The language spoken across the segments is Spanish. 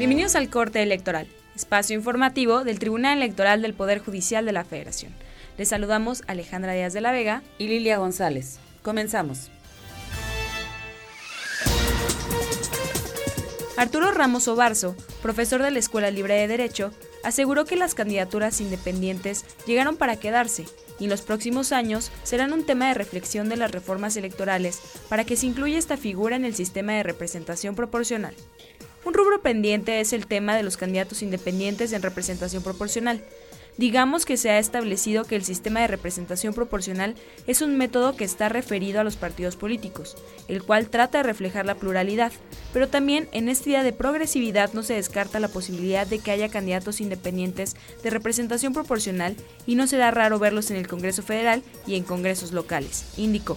Bienvenidos al Corte Electoral, espacio informativo del Tribunal Electoral del Poder Judicial de la Federación. Les saludamos Alejandra Díaz de la Vega y Lilia González. Comenzamos. Arturo Ramos Obarzo, profesor de la Escuela Libre de Derecho, aseguró que las candidaturas independientes llegaron para quedarse y en los próximos años serán un tema de reflexión de las reformas electorales para que se incluya esta figura en el sistema de representación proporcional. Un rubro pendiente es el tema de los candidatos independientes en representación proporcional, Digamos que se ha establecido que el sistema de representación proporcional es un método que está referido a los partidos políticos, el cual trata de reflejar la pluralidad, pero también en este día de progresividad no se descarta la posibilidad de que haya candidatos independientes de representación proporcional y no será raro verlos en el Congreso Federal y en congresos locales, indicó.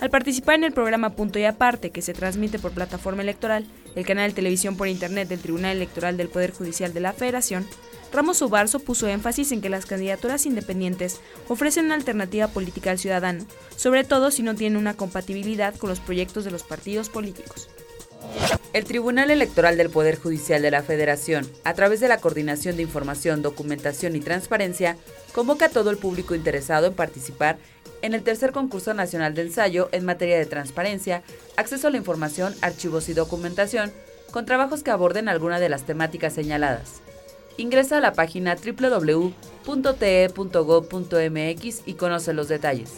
Al participar en el programa Punto y Aparte, que se transmite por plataforma electoral, el canal de televisión por Internet del Tribunal Electoral del Poder Judicial de la Federación, Ramos Ubarzo puso énfasis en que las candidaturas independientes ofrecen una alternativa política al ciudadano, sobre todo si no tienen una compatibilidad con los proyectos de los partidos políticos. El Tribunal Electoral del Poder Judicial de la Federación, a través de la Coordinación de Información, Documentación y Transparencia, convoca a todo el público interesado en participar en el tercer concurso nacional de ensayo en materia de transparencia, acceso a la información, archivos y documentación, con trabajos que aborden alguna de las temáticas señaladas ingresa a la página www.te.gov.mx y conoce los detalles.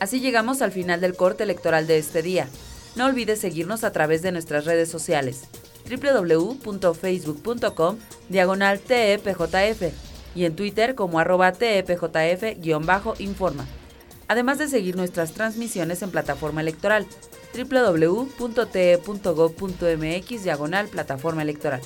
Así llegamos al final del corte electoral de este día. No olvides seguirnos a través de nuestras redes sociales www.facebook.com diagonal TEPJF y en Twitter como arroba TEPJF-informa. Además de seguir nuestras transmisiones en plataforma electoral www.te.gov.mx diagonal plataforma electoral.